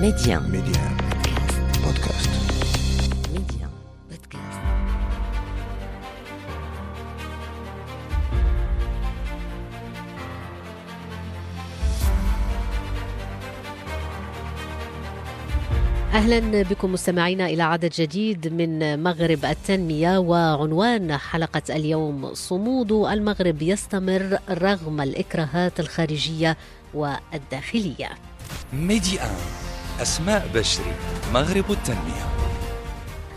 Média. Média. Podcast. Média. Podcast. أهلا بكم مستمعينا إلى عدد جديد من مغرب التنمية وعنوان حلقة اليوم صمود المغرب يستمر رغم الإكراهات الخارجية والداخلية. ميدي أسماء بشري مغرب التنمية.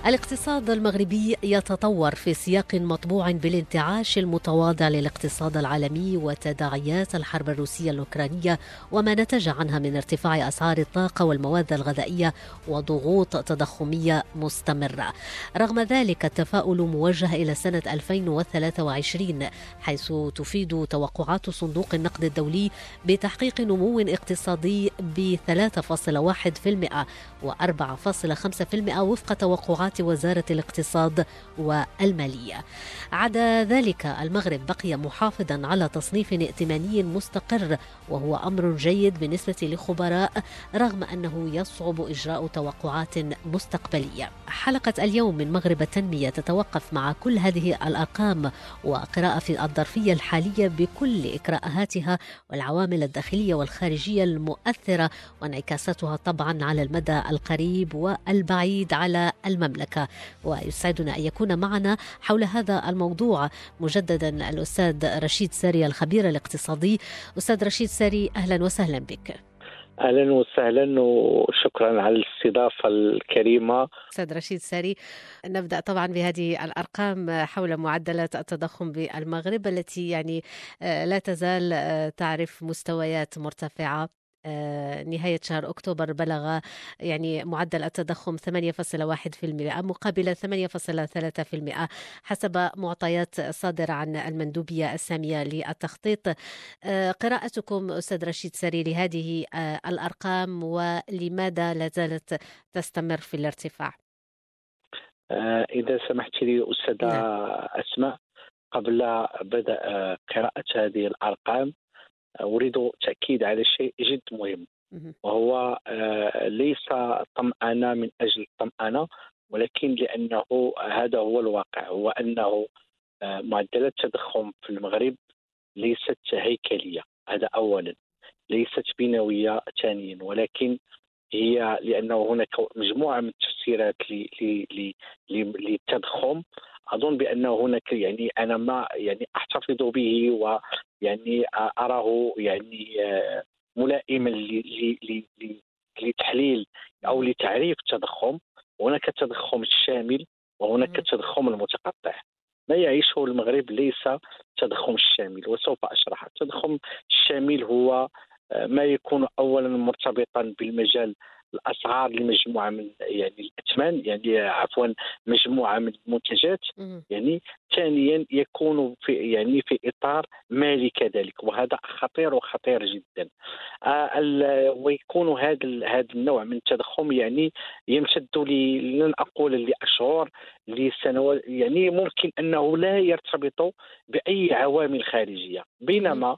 الاقتصاد المغربي يتطور في سياق مطبوع بالانتعاش المتواضع للاقتصاد العالمي وتداعيات الحرب الروسية الأوكرانية وما نتج عنها من ارتفاع أسعار الطاقة والمواد الغذائية وضغوط تضخمية مستمرة. رغم ذلك التفاؤل موجه إلى سنة 2023 حيث تفيد توقعات صندوق النقد الدولي بتحقيق نمو اقتصادي ب 3.1% و4.5% وفق توقعات وزارة الاقتصاد والمالية. عدا ذلك المغرب بقي محافظا على تصنيف ائتماني مستقر وهو أمر جيد بالنسبة لخبراء رغم أنه يصعب إجراء توقعات مستقبلية. حلقة اليوم من مغرب التنمية تتوقف مع كل هذه الأرقام وقراءة في الظرفية الحالية بكل إكراءاتها والعوامل الداخلية والخارجية المؤثرة وانعكاساتها طبعا على المدى القريب والبعيد على المملكة ويسعدنا أن يكون معنا حول هذا الموضوع مجددا الأستاذ رشيد ساري الخبير الاقتصادي. أستاذ رشيد ساري أهلا وسهلا بك. أهلا وسهلا وشكرا على الاستضافة الكريمة. أستاذ رشيد ساري نبدأ طبعا بهذه الأرقام حول معدلات التضخم بالمغرب التي يعني آه، لا تزال آه، تعرف مستويات مرتفعة. آه، نهاية شهر أكتوبر بلغ يعني معدل التضخم 8.1% مقابل 8.3% حسب معطيات صادرة عن المندوبية السامية للتخطيط آه، قراءتكم أستاذ رشيد سري لهذه آه، الأرقام ولماذا لا زالت تستمر في الارتفاع آه، إذا سمحت لي أستاذة نعم. أسماء قبل بدء آه، قراءة هذه الأرقام أريد تأكيد على شيء جد مهم. وهو آه، ليس طمأنة من أجل الطمأنة ولكن لأنه هذا هو الواقع هو أنه آه، معدلات التضخم في المغرب ليست هيكلية. هذا أولا. ليست بنوية ثانيا. ولكن هي لأنه هناك مجموعة من التفسيرات للتضخم أظن بأنه هناك يعني أنا ما يعني أحتفظ به ويعني أراه يعني آه، ملائما لتحليل أو لتعريف التضخم هناك التضخم الشامل وهناك. التضخم المتقطع. ما يعيشه المغرب ليس التضخم الشامل وسوف أشرح. التضخم الشامل هو آه، ما يكون اولا مرتبطا بالمجال الأسعار لمجموعه من يعني الأثمان يعني عفوا مجموعة من المنتجات. يعني ثانيا يكون في يعني في إطار مالي كذلك وهذا خطير وخطير جدا. آه، ويكون هذا هذا النوع من التضخم يعني يمتد لن أقول لأشهر لسنوات يعني ممكن أنه لا يرتبط بأي عوامل خارجية. بينما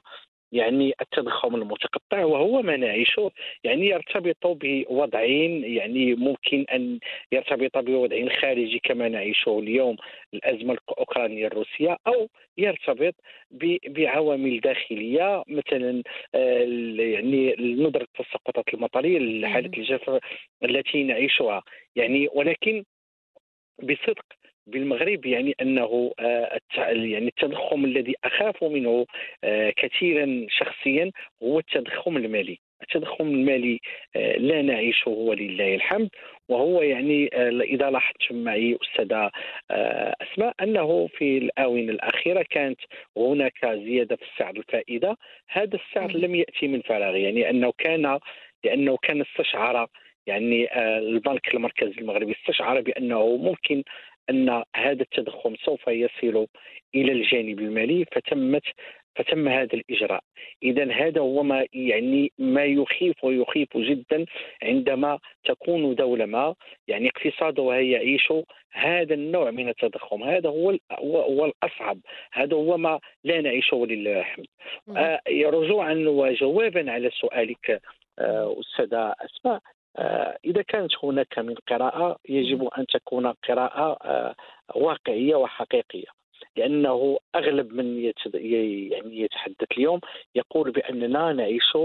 يعني التضخم المتقطع وهو ما نعيشه يعني يرتبط بوضعين يعني ممكن أن يرتبط بوضع خارجي كما نعيشه اليوم الأزمة الأوكرانية الروسية أو يرتبط بعوامل داخلية مثلا آه، يعني ندرة التساقطات المطرية حاله. الجفاف التي نعيشها يعني ولكن بصدق بالمغرب يعني أنه آه، يعني التضخم الذي أخاف منه آه، كثيرا شخصيا هو التضخم المالي. التضخم المالي آه، لا نعيشه ولله الحمد. وهو يعني إذا لاحظت معي أستاذة أسماء أنه في الآونة الأخيرة كانت هناك زيادة في سعر الفائدة. هذا السعر. لم يأتي من فراغ يعني أنه كان لأنه كان استشعر يعني البنك المركزي المغربي استشعر بأنه ممكن أن هذا التضخم سوف يصل إلى الجانب المالي فتمت فتم هذا الإجراء. اذا هذا هو ما يعني ما يخيف ويخيف جدا عندما تكون دولة ما يعني اقتصادها يعيش هذا النوع من التضخم. هذا هو هو الأصعب. هذا هو ما لا نعيشه ولله الحمد. آه، رجوعا وجوابا على سؤالك آه، أستاذة أسماء. إذا كانت هناك من قراءة يجب أن تكون قراءة آه، واقعية وحقيقية. لأنه أغلب من يعني يتحدث اليوم يقول بأننا نعيش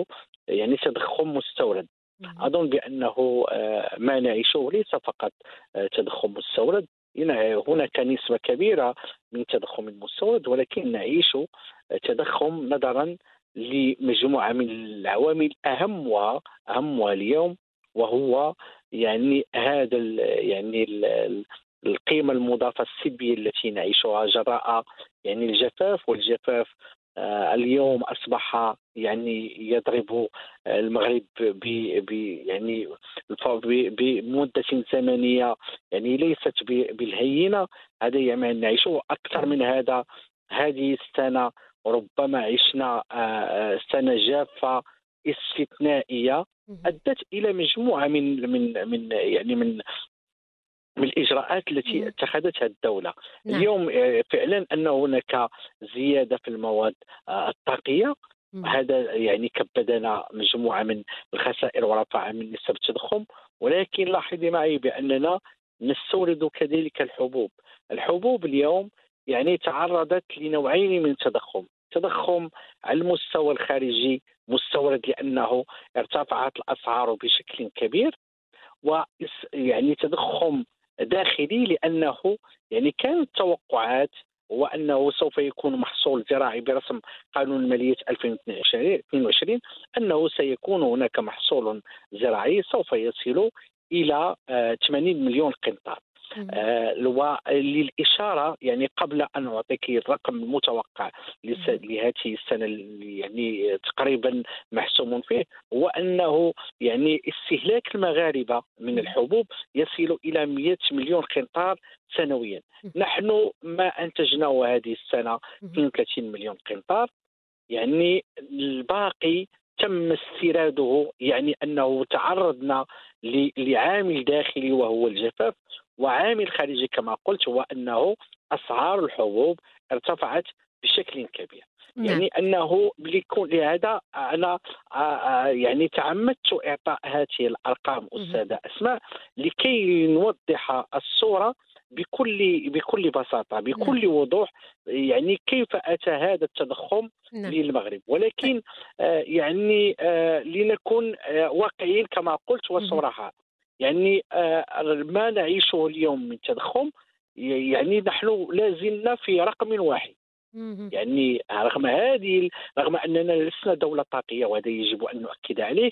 يعني تضخم مستورد. أظن بأنه آه، ما نعيشه ليس فقط تضخم مستورد. هناك نسبة كبيرة من التضخم المستورد ولكن نعيش تضخم نظرا لمجموعة من العوامل أهمها أهمها اليوم وهو يعني هذا يعني ال القيمة المضافة السلبية التي نعيشها جراء يعني الجفاف والجفاف آه اليوم أصبح يعني يضرب المغرب ب يعني بمدة زمنية يعني ليست بالهينة. هذا يعني نعيشه. أكثر من هذا هذه السنة ربما عشنا آه، آه، سنة جافة استثنائية أدت إلى مجموعة من من من يعني من من الاجراءات التي اتخذتها الدولة. نعم. اليوم آه، فعلا أن هناك زيادة في المواد الطاقية. هذا يعني كبدنا مجموعة من الخسائر ورفع من نسب التضخم ولكن لاحظي معي بأننا نستورد كذلك الحبوب. الحبوب اليوم يعني تعرضت لنوعين من التضخم تضخم على المستوى الخارجي مستورد لأنه ارتفعت الأسعار بشكل كبير و يعني تضخم داخلي لأنه يعني كانت توقعات وانه سوف يكون محصول زراعي برسم قانون الماليه 2022 أنه سيكون هناك محصول زراعي سوف يصل إلى 80 آه، مليون قنطار. آه وللاشاره يعني قبل أن أعطيك الرقم المتوقع لهذه السنة اللي يعني تقريبا محسوم فيه هو أنه يعني استهلاك المغاربة من الحبوب يصل إلى 100 مليون قنطار سنويا. نحن ما أنتجناه هذه السنة 32 مليون قنطار. يعني الباقي تم استيراده يعني أنه تعرضنا لعامل داخلي وهو الجفاف. وعامل خارجي كما قلت هو أنه أسعار الحبوب ارتفعت بشكل كبير نعم. يعني أنه ليكون لهذا أنا يعني تعمدت إعطاء هذه الأرقام أستاذة أسماء لكي نوضح الصورة بكل بكل بساطة بكل نعم. وضوح يعني كيف أتى هذا التضخم نعم. للمغرب ولكن آه يعني آه لنكون آه واقعيين كما قلت وصراحه يعني آه ما نعيشه اليوم من تضخم يعني نحن لازلنا في رقم واحد. يعني رغم هذه رغم أننا لسنا دولة طاقية وهذا يجب أن نؤكد عليه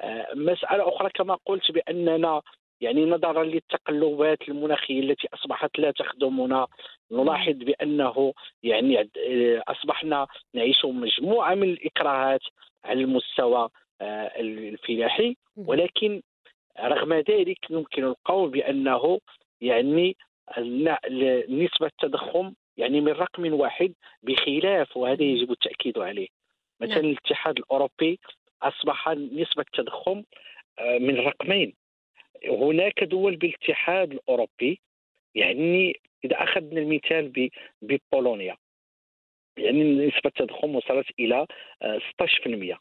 آه، مسألة أخرى كما قلت بأننا يعني نظرا للتقلبات المناخية التي أصبحت لا تخدمنا. نلاحظ بأنه يعني آه، أصبحنا نعيش مجموعة من الإكراهات على المستوى الفلاحي. ولكن رغم ذلك يمكن القول بأنه يعني نسبه التضخم يعني من رقم واحد بخلاف وهذا يجب التأكيد عليه. مثلا نعم. الاتحاد الأوروبي أصبح نسبة التضخم آه، من رقمين. هناك دول بالاتحاد الأوروبي يعني إذا أخذنا المثال ببولونيا يعني نسبة التضخم وصلت إلى 16% آه،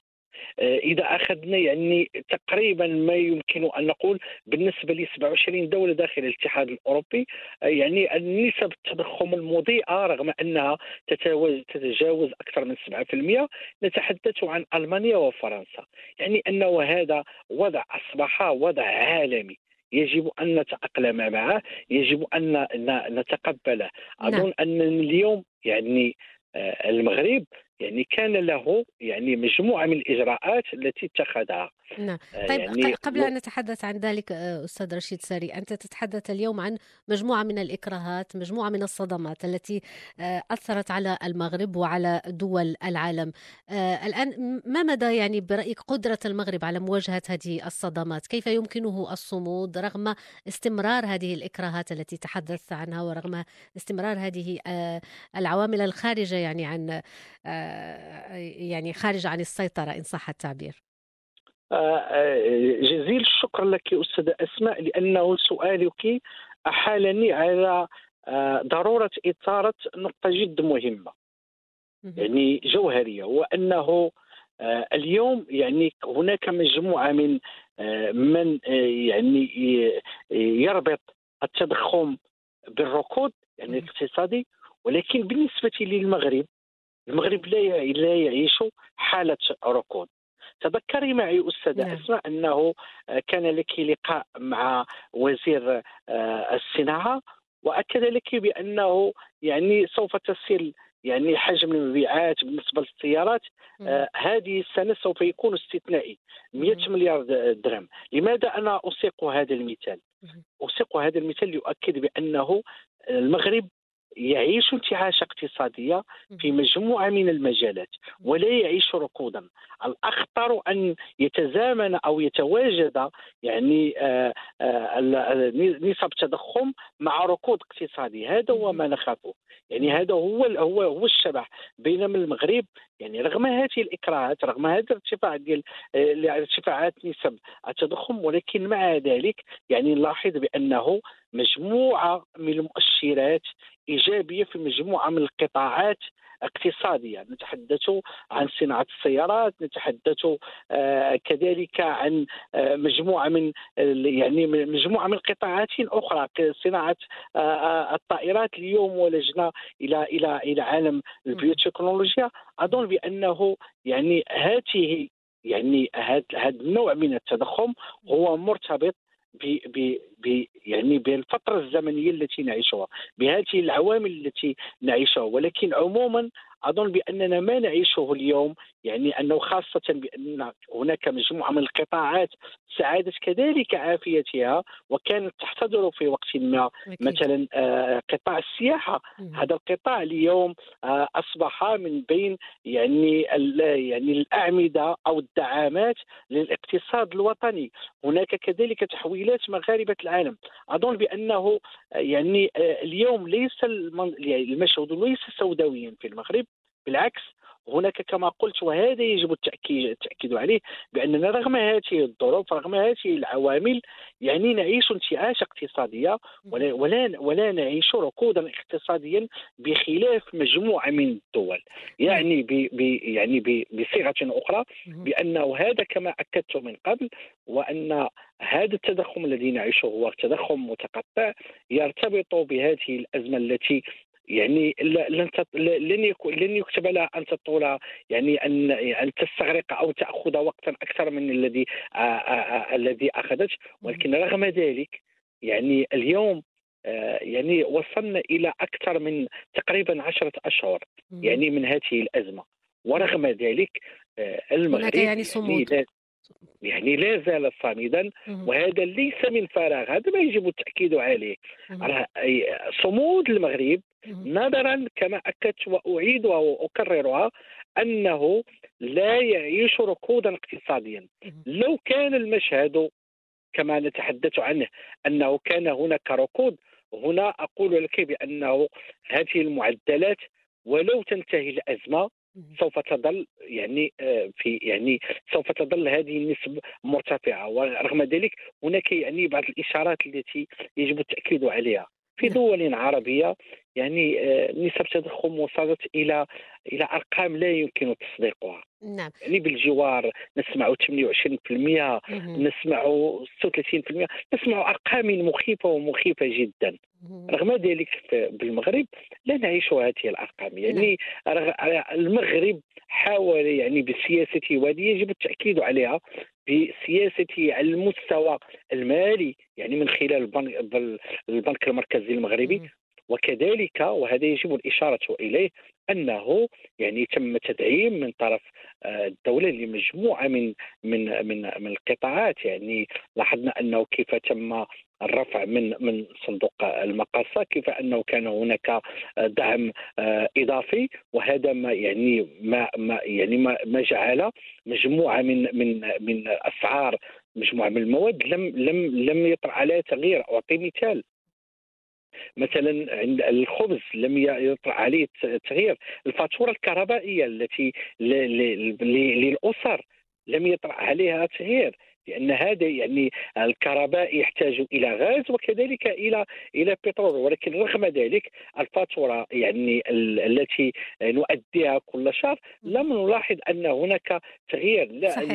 إذا أخذنا يعني تقريبا ما يمكن أن نقول بالنسبة ل 27 دولة داخل الاتحاد الأوروبي آه، يعني نسب التضخم المضيئة رغم أنها تتجاوز تتجاوز أكثر من 7% نتحدث عن ألمانيا وفرنسا. يعني أنه هذا وضع أصبح وضع عالمي. يجب أن نتأقلم معه يجب أن نتقبله. نعم. أظن أن اليوم يعني آه، المغرب يعني كان له يعني مجموعة من الإجراءات التي اتخذها. نعم. آه، طيب يعني قبل أن نتحدث عن ذلك آه، أستاذ رشيد ساري أنت تتحدث اليوم عن مجموعة من الإكراهات مجموعة من الصدمات التي أثرت على المغرب وعلى دول العالم. الآن ما مدى يعني برأيك قدرة المغرب على مواجهة هذه الصدمات؟ كيف يمكنه الصمود رغم استمرار هذه الإكراهات التي تحدثت عنها ورغم استمرار هذه العوامل الخارجة يعني عن يعني خارج عن السيطرة إن صح التعبير؟ آه، آه، جزيل الشكر لك أستاذة أسماء لأنه سؤالك أحالني على آه، ضرورة إثارة نقطة جد مهمة. يعني جوهرية وأنه آه، اليوم يعني هناك مجموعة من آه، من آه، يعني يربط التضخم بالركود يعني الاقتصادي ولكن بالنسبة للمغرب المغرب لا لا يعيش حالة ركود. تذكري معي أستاذة نعم. اسماء أنه كان لك لقاء مع وزير الصناعة وأكد لك بأنه يعني سوف تصل يعني حجم المبيعات بالنسبة للسيارات آه هذه السنة سوف يكون استثنائي 100 مليار درهم. لماذا أنا اسيق هذا المثال؟ اسيق هذا المثال ليؤكد بأنه المغرب يعيش انتعاش اقتصادية في مجموعة من المجالات ولا يعيش ركودا. الأخطر أن يتزامن أو يتواجد يعني آه، آه، نسب تضخم مع ركود اقتصادي. هذا هو ما نخافه. يعني هذا هو هو هو الشبح بينما المغرب يعني رغم هذه الإكراهات رغم هذا الارتفاع ديال آه، ارتفاعات نسب التضخم ولكن مع ذلك يعني نلاحظ بأنه مجموعة من المؤشرات إيجابية في مجموعة من القطاعات اقتصادية. نتحدث عن صناعة السيارات نتحدث آه، كذلك عن آه، مجموعة من يعني مجموعة من قطاعات أخرى صناعة آه، الطائرات اليوم ولجنا إلى إلى إلى عالم البيوتكنولوجيا. أظن بأنه يعني هذه يعني هذا النوع من التضخم هو مرتبط ب ب ب يعني بالفترة الزمنية التي نعيشها بهذه العوامل التي نعيشها ولكن عموما أظن بأننا ما نعيشه اليوم يعني أنه خاصة بأن هناك مجموعة من القطاعات سعادت كذلك عافيتها وكانت تحتضر في وقت ما. مثلا آه، قطاع السياحة. هذا القطاع اليوم آه، أصبح من بين يعني يعني الأعمدة أو الدعامات للاقتصاد الوطني. هناك كذلك تحويلات مغاربة العالم. أظن بأنه آه، يعني اليوم ليس يعني المشهد ليس سوداويا في المغرب. بالعكس هناك كما قلت وهذا يجب التاكيد التأكيد عليه بأننا رغم هذه الظروف رغم هذه العوامل يعني نعيش انتعاش اقتصادية ولا ولا, ولا نعيش ركودا اقتصاديا بخلاف مجموعة من الدول. يعني ب ب يعني بصيغة أخرى بانه هذا كما أكدت من قبل وأن هذا التضخم الذي نعيشه هو تضخم متقطع يرتبط بهذه الأزمة التي يعني لن لن يكون لن يكتب لها أن تطول يعني ان أن تستغرق أو تأخذ وقتا أكثر من الذي الذي أخذت. ولكن رغم ذلك يعني اليوم يعني وصلنا إلى أكثر من تقريبا عشرة أشهر يعني من هذه الأزمة. ورغم ذلك المغرب يعني صمود. يعني لا زال صامدا. وهذا ليس من فراغ هذا ما يجب التأكيد عليه. صمود المغرب نظرا كما أكدت واعيدها وأكررها أنه لا يعيش ركودا اقتصاديا. لو كان المشهد كما نتحدث عنه أنه كان هناك ركود هنا أقول لك بأنه هذه المعدلات ولو تنتهي الأزمة سوف تظل يعني آه، في يعني سوف تظل هذه النسب مرتفعة. ورغم ذلك هناك يعني بعض الإشارات التي يجب التأكيد عليها. في نعم. دول عربية يعني آه، نسب تضخم وصلت إلى إلى أرقام لا يمكن تصديقها. نعم. يعني بالجوار نسمع 28% نسمع 36% نسمع أرقام مخيفة ومخيفة جدا. رغم ذلك بالمغرب لا نعيش هذه الأرقام. يعني نعم. المغرب حاول يعني بسياسته وهذه يجب التأكيد عليها بسياسته على المستوى المالي يعني من خلال البنك, البنك المركزي المغربي وكذلك وهذا يجب الإشارة إليه أنه يعني تم تدعيم من طرف آه، الدولة لمجموعة من من من من القطاعات. يعني لاحظنا أنه كيف تم الرفع من من صندوق المقاصة كيف أنه كان هناك آه، دعم آه، إضافي. وهذا ما يعني ما ما يعني ما, ما جعل مجموعة من من من أسعار مجموعة من المواد لم لم لم يطرأ عليها تغيير اعطي مثال. مثلا عند الخبز لم يطرا عليه تغيير الفاتورة الكهربائية التي للأسر لم يطرا عليها تغيير لأن هذا يعني الكهرباء يحتاج إلى غاز وكذلك إلى إلى بترول ولكن رغم ذلك الفاتورة يعني التي نؤديها كل شهر لم نلاحظ أن هناك تغيير لا صحيح.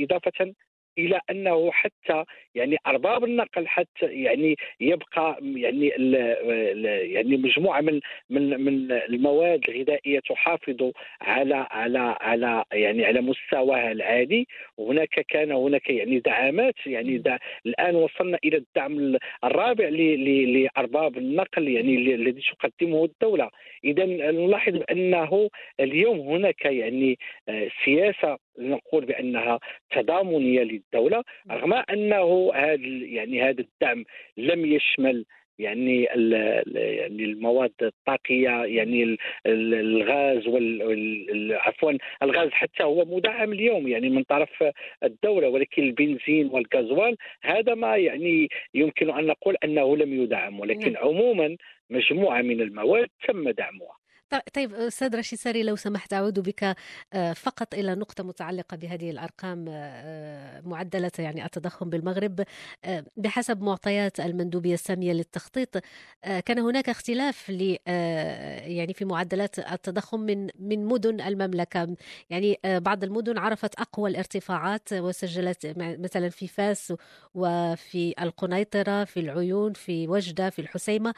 إضافة إلى أنه حتى يعني أرباب النقل حتى يعني يبقى يعني ال ال يعني مجموعة من من من المواد الغذائية تحافظ على على على يعني على مستواها العالي. وهناك كان هناك يعني دعامات يعني دع الآن وصلنا إلى الدعم الرابع لأرباب النقل يعني الذي تقدمه الدولة. اذا نلاحظ انه اليوم هناك يعني آه، سياسة نقول بأنها تضامنية للدوله رغم أنه هذا يعني هذا الدعم لم يشمل يعني يعني المواد الطاقية يعني الغاز وال عفوا الغاز حتى هو مدعم اليوم يعني من طرف الدولة ولكن البنزين والغازوال هذا ما يعني يمكن أن نقول أنه لم يدعم ولكن. عموما مجموعة من المواد تم دعمها طيب أستاذ رشيد ساري لو سمحت أعود بك آه، فقط إلى نقطة متعلقة بهذه الأرقام آه، معدلة يعني التضخم بالمغرب بحسب معطيات المندوبية السامية للتخطيط كان هناك اختلاف ل يعني في معدلات التضخم من من مدن المملكة. يعني بعض المدن عرفت أقوى الارتفاعات وسجلت مثلا في فاس وفي القنيطرة في العيون في وجدة في الحسيمة.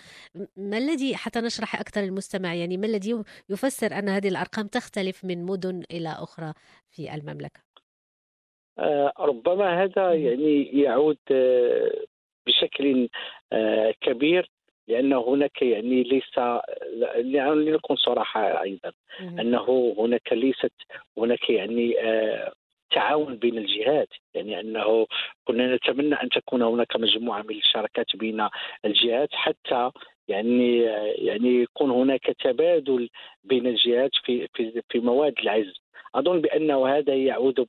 ما الذي حتى نشرح أكثر للمستمع يعني ما الذي الذي يفسر أن هذه الأرقام تختلف من مدن إلى أخرى في المملكة. آه، ربما هذا يعني يعود آه، بشكل آه، كبير لأن هناك يعني ليس يعني لنكون صراحة أيضا أنه هناك ليست هناك يعني تعاون بين الجهات. يعني أنه كنا نتمنى أن تكون هناك مجموعة من الشراكات بين الجهات حتى يعني يعني يكون هناك تبادل بين الجهات في في في مواد العزل أظن بأنه هذا يعود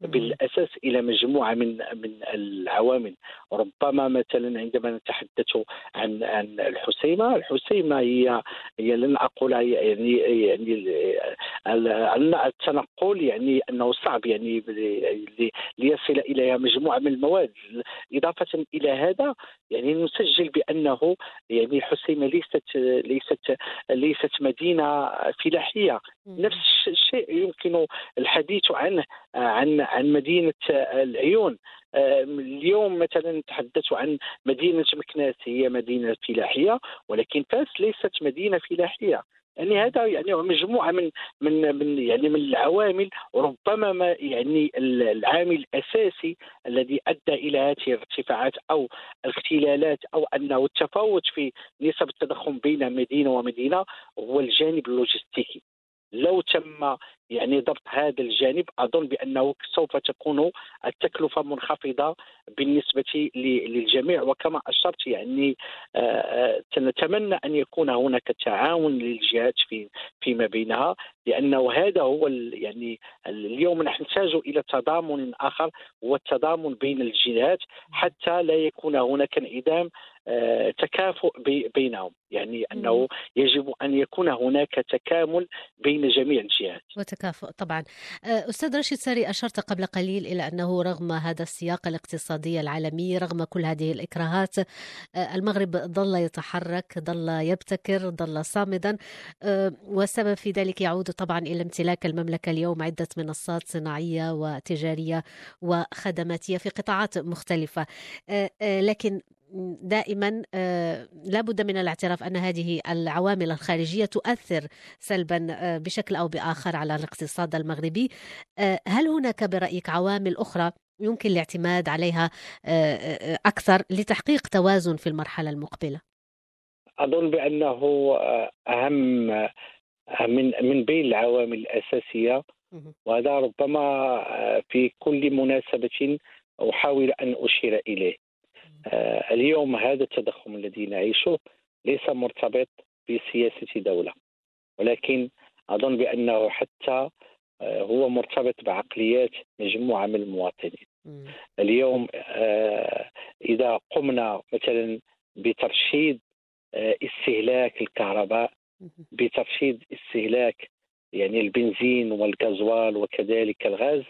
بالأساس إلى مجموعة من من العوامل. ربما مثلا عندما نتحدث عن عن الحسيمة الحسيمة هي هي لن أقول يعني يعني التنقل يعني أنه صعب يعني ليصل اليها مجموعة من المواد. إضافة إلى هذا يعني نسجل بأنه يعني حسيمه ليست ليست ليست مدينة فلاحية. نفس الشيء يمكن الحديث عنه عن عن مدينة العيون. اليوم مثلا نتحدث عن مدينة مكناس هي مدينة فلاحية ولكن فاس ليست مدينة فلاحية. يعني هذا يعني مجموعة من من من يعني من العوامل ربما ما يعني العامل الأساسي الذي أدى إلى هذه الارتفاعات أو الاختلالات أو أنه التفاوت في نسب التضخم بين مدينة ومدينة هو الجانب اللوجستيكي لو تم يعني ضبط هذا الجانب أظن بأنه سوف تكون التكلفة منخفضة بالنسبة للجميع. وكما أشرت يعني آه، آه، نتمنى أن يكون هناك تعاون للجهات في فيما بينها لأنه هذا هو يعني اليوم نحتاج إلى تضامن آخر هو التضامن بين الجهات حتى لا يكون هناك انعدام تكافؤ بينهم. يعني أنه يجب أن يكون هناك تكامل بين جميع الجهات. وتكافؤ طبعا. آه، أستاذ رشيد ساري أشرت قبل قليل إلى أنه رغم هذا السياق الاقتصادي العالمي رغم كل هذه الإكراهات آه، المغرب ظل يتحرك ظل يبتكر ظل صامدا. والسبب في ذلك يعود طبعا إلى امتلاك المملكة اليوم عدة منصات صناعية وتجارية وخدماتية في قطاعات مختلفة. لكن دائما آه، لابد من الاعتراف أن هذه العوامل الخارجية تؤثر سلبا آه، بشكل أو بآخر على الاقتصاد المغربي. آه، هل هناك برأيك عوامل أخرى يمكن الاعتماد عليها أكثر لتحقيق توازن في المرحلة المقبلة؟ أظن بأنه أهم من من بين العوامل الأساسية. وهذا ربما في كل مناسبة أحاول أن أشير إليه. اليوم هذا التضخم الذي نعيشه ليس مرتبط بسياسة دولة ولكن أظن بأنه حتى آه، هو مرتبط بعقليات مجموعة من المواطنين. اليوم آه، إذا قمنا مثلا بترشيد استهلاك الكهرباء بترشيد استهلاك يعني البنزين والغازوال وكذلك الغاز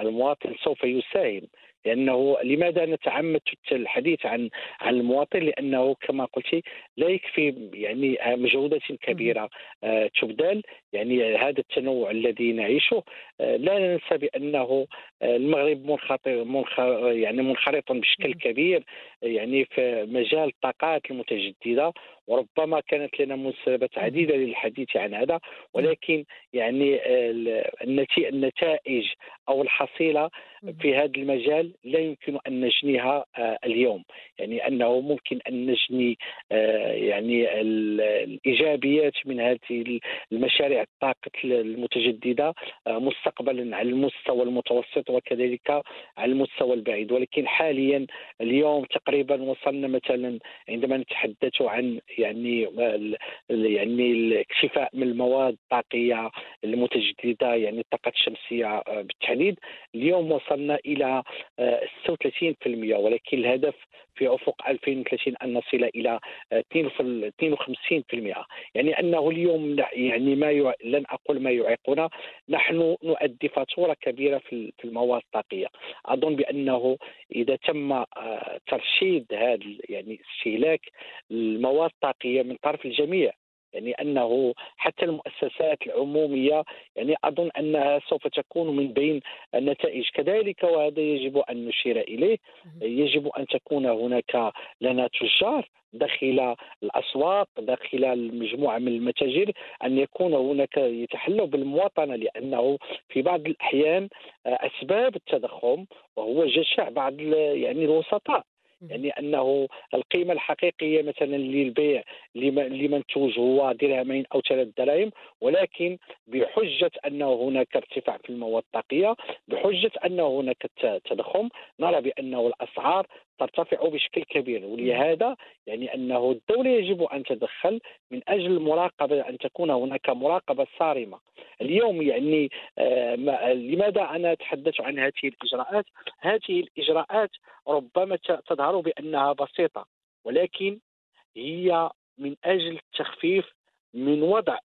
المواطن سوف يساهم لأنه لماذا نتعمد الحديث عن عن المواطن؟ لأنه كما قلت لا يكفي يعني مجهودات كبيرة. آه، تبذل يعني هذا التنوع الذي نعيشه. آه، لا ننسى بأنه آه، المغرب منخرط يعني منخرط بشكل كبير يعني في مجال الطاقات المتجددة. وربما كانت لنا مناسبات عديدة للحديث عن هذا. ولكن يعني النتائج أو الحصيلة في هذا المجال لا يمكن أن نجنيها آه، اليوم. يعني أنه ممكن أن نجني آه، يعني الإيجابيات من هذه المشاريع الطاقة المتجددة آه، مستقبلا على المستوى المتوسط وكذلك على المستوى البعيد. ولكن حاليا اليوم تقريبا وصلنا مثلا عندما نتحدث عن يعني يعني الاكتفاء من المواد الطاقية المتجددة يعني الطاقة الشمسية بالتحديد. اليوم وصلنا إلى 36% ولكن الهدف في أفق 2030 أن نصل إلى 52% يعني أنه اليوم يعني ما. لن أقول ما يعيقنا نحن نؤدي فاتورة كبيرة في المواد الطاقيه أظن بأنه إذا تم آه، ترشيد هذا يعني استهلاك المواد الطاقيه من طرف الجميع يعني أنه حتى المؤسسات العمومية يعني أظن أنها سوف تكون من بين النتائج. كذلك وهذا يجب أن نشير إليه. يجب أن تكون هناك لنا تجار داخل الأسواق داخل المجموعة من المتاجر أن يكون هناك يتحلوا بالمواطنة لأنه في بعض الأحيان أسباب التضخم وهو جشع بعض يعني الوسطاء. يعني أنه القيمة الحقيقية مثلا للبيع لمنتوج هو درهمين أو ثلاث دراهم ولكن بحجة انه هناك ارتفاع في المواد الطاقيه بحجة انه هناك تضخم نرى بأنه الأسعار ترتفع بشكل كبير ولهذا يعني أنه الدولة يجب أن تدخل من أجل المراقبة أن تكون هناك مراقبة صارمة. اليوم يعني آه لماذا أنا أتحدث عن هذه الإجراءات؟ هذه الإجراءات ربما تظهر بأنها بسيطة ولكن هي من أجل التخفيف من وضع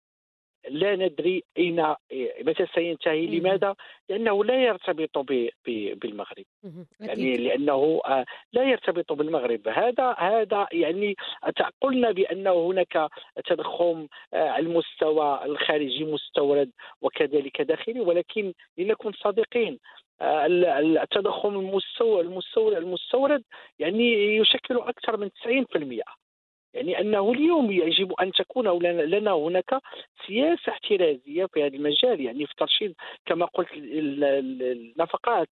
لا ندري أين متى سينتهي لماذا؟ لأنه لا يرتبط بالمغرب. يعني لأنه آه، لا يرتبط بالمغرب. هذا هذا يعني قلنا بان هناك تضخم آه، على المستوى الخارجي مستورد وكذلك داخلي ولكن لنكن صادقين آه، التضخم المستورد المستورد يعني يشكل أكثر من 90% يعني أنه اليوم يجب أن تكون لنا هناك سياسة احترازية في هذا المجال. يعني في ترشيد كما قلت النفقات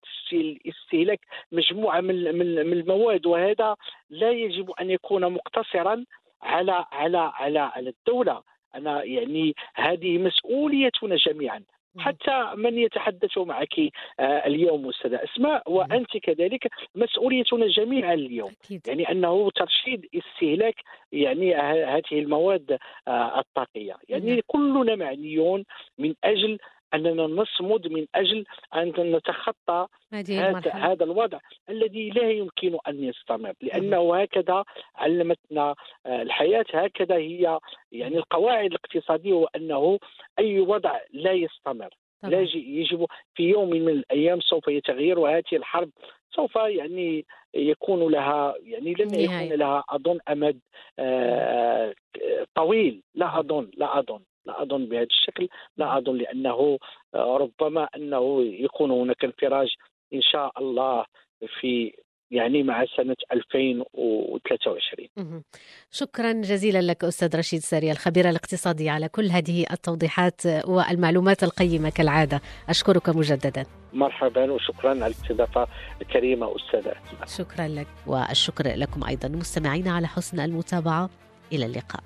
استهلاك مجموعة من من المواد وهذا لا يجب أن يكون مقتصرا على على على على الدولة. أنا يعني هذه مسؤوليتنا جميعا. حتى من يتحدث معك آه، اليوم أستاذة أسماء وأنت كذلك مسؤوليتنا جميعا اليوم. يعني أنه ترشيد استهلاك يعني هذه المواد آه، الطاقية. يعني كلنا معنيون من أجل أننا نصمد من أجل أن نتخطى هذا, هذا الوضع الذي لا يمكن أن يستمر لأنه هكذا علمتنا آه، الحياة هكذا هي يعني القواعد الاقتصادية وأنه أي وضع لا يستمر لا يجب في يوم من الأيام سوف يتغير وهذه الحرب سوف يعني يكون لها يعني لن يكون لها أظن أمد آه، طويل. لا أظن لا أظن. لا أظن بهذا الشكل لا أظن لأنه آه، ربما أنه يكون هناك انفراج إن شاء الله في يعني مع سنة 2023 شكرا جزيلا لك أستاذ رشيد ساري الخبير الاقتصادي على كل هذه التوضيحات والمعلومات القيمة كالعادة. أشكرك مجددا. مرحبا وشكرا على الاستضافة الكريمة أستاذة شكرا لك والشكر لكم أيضا. مستمعين على حسن المتابعة إلى اللقاء.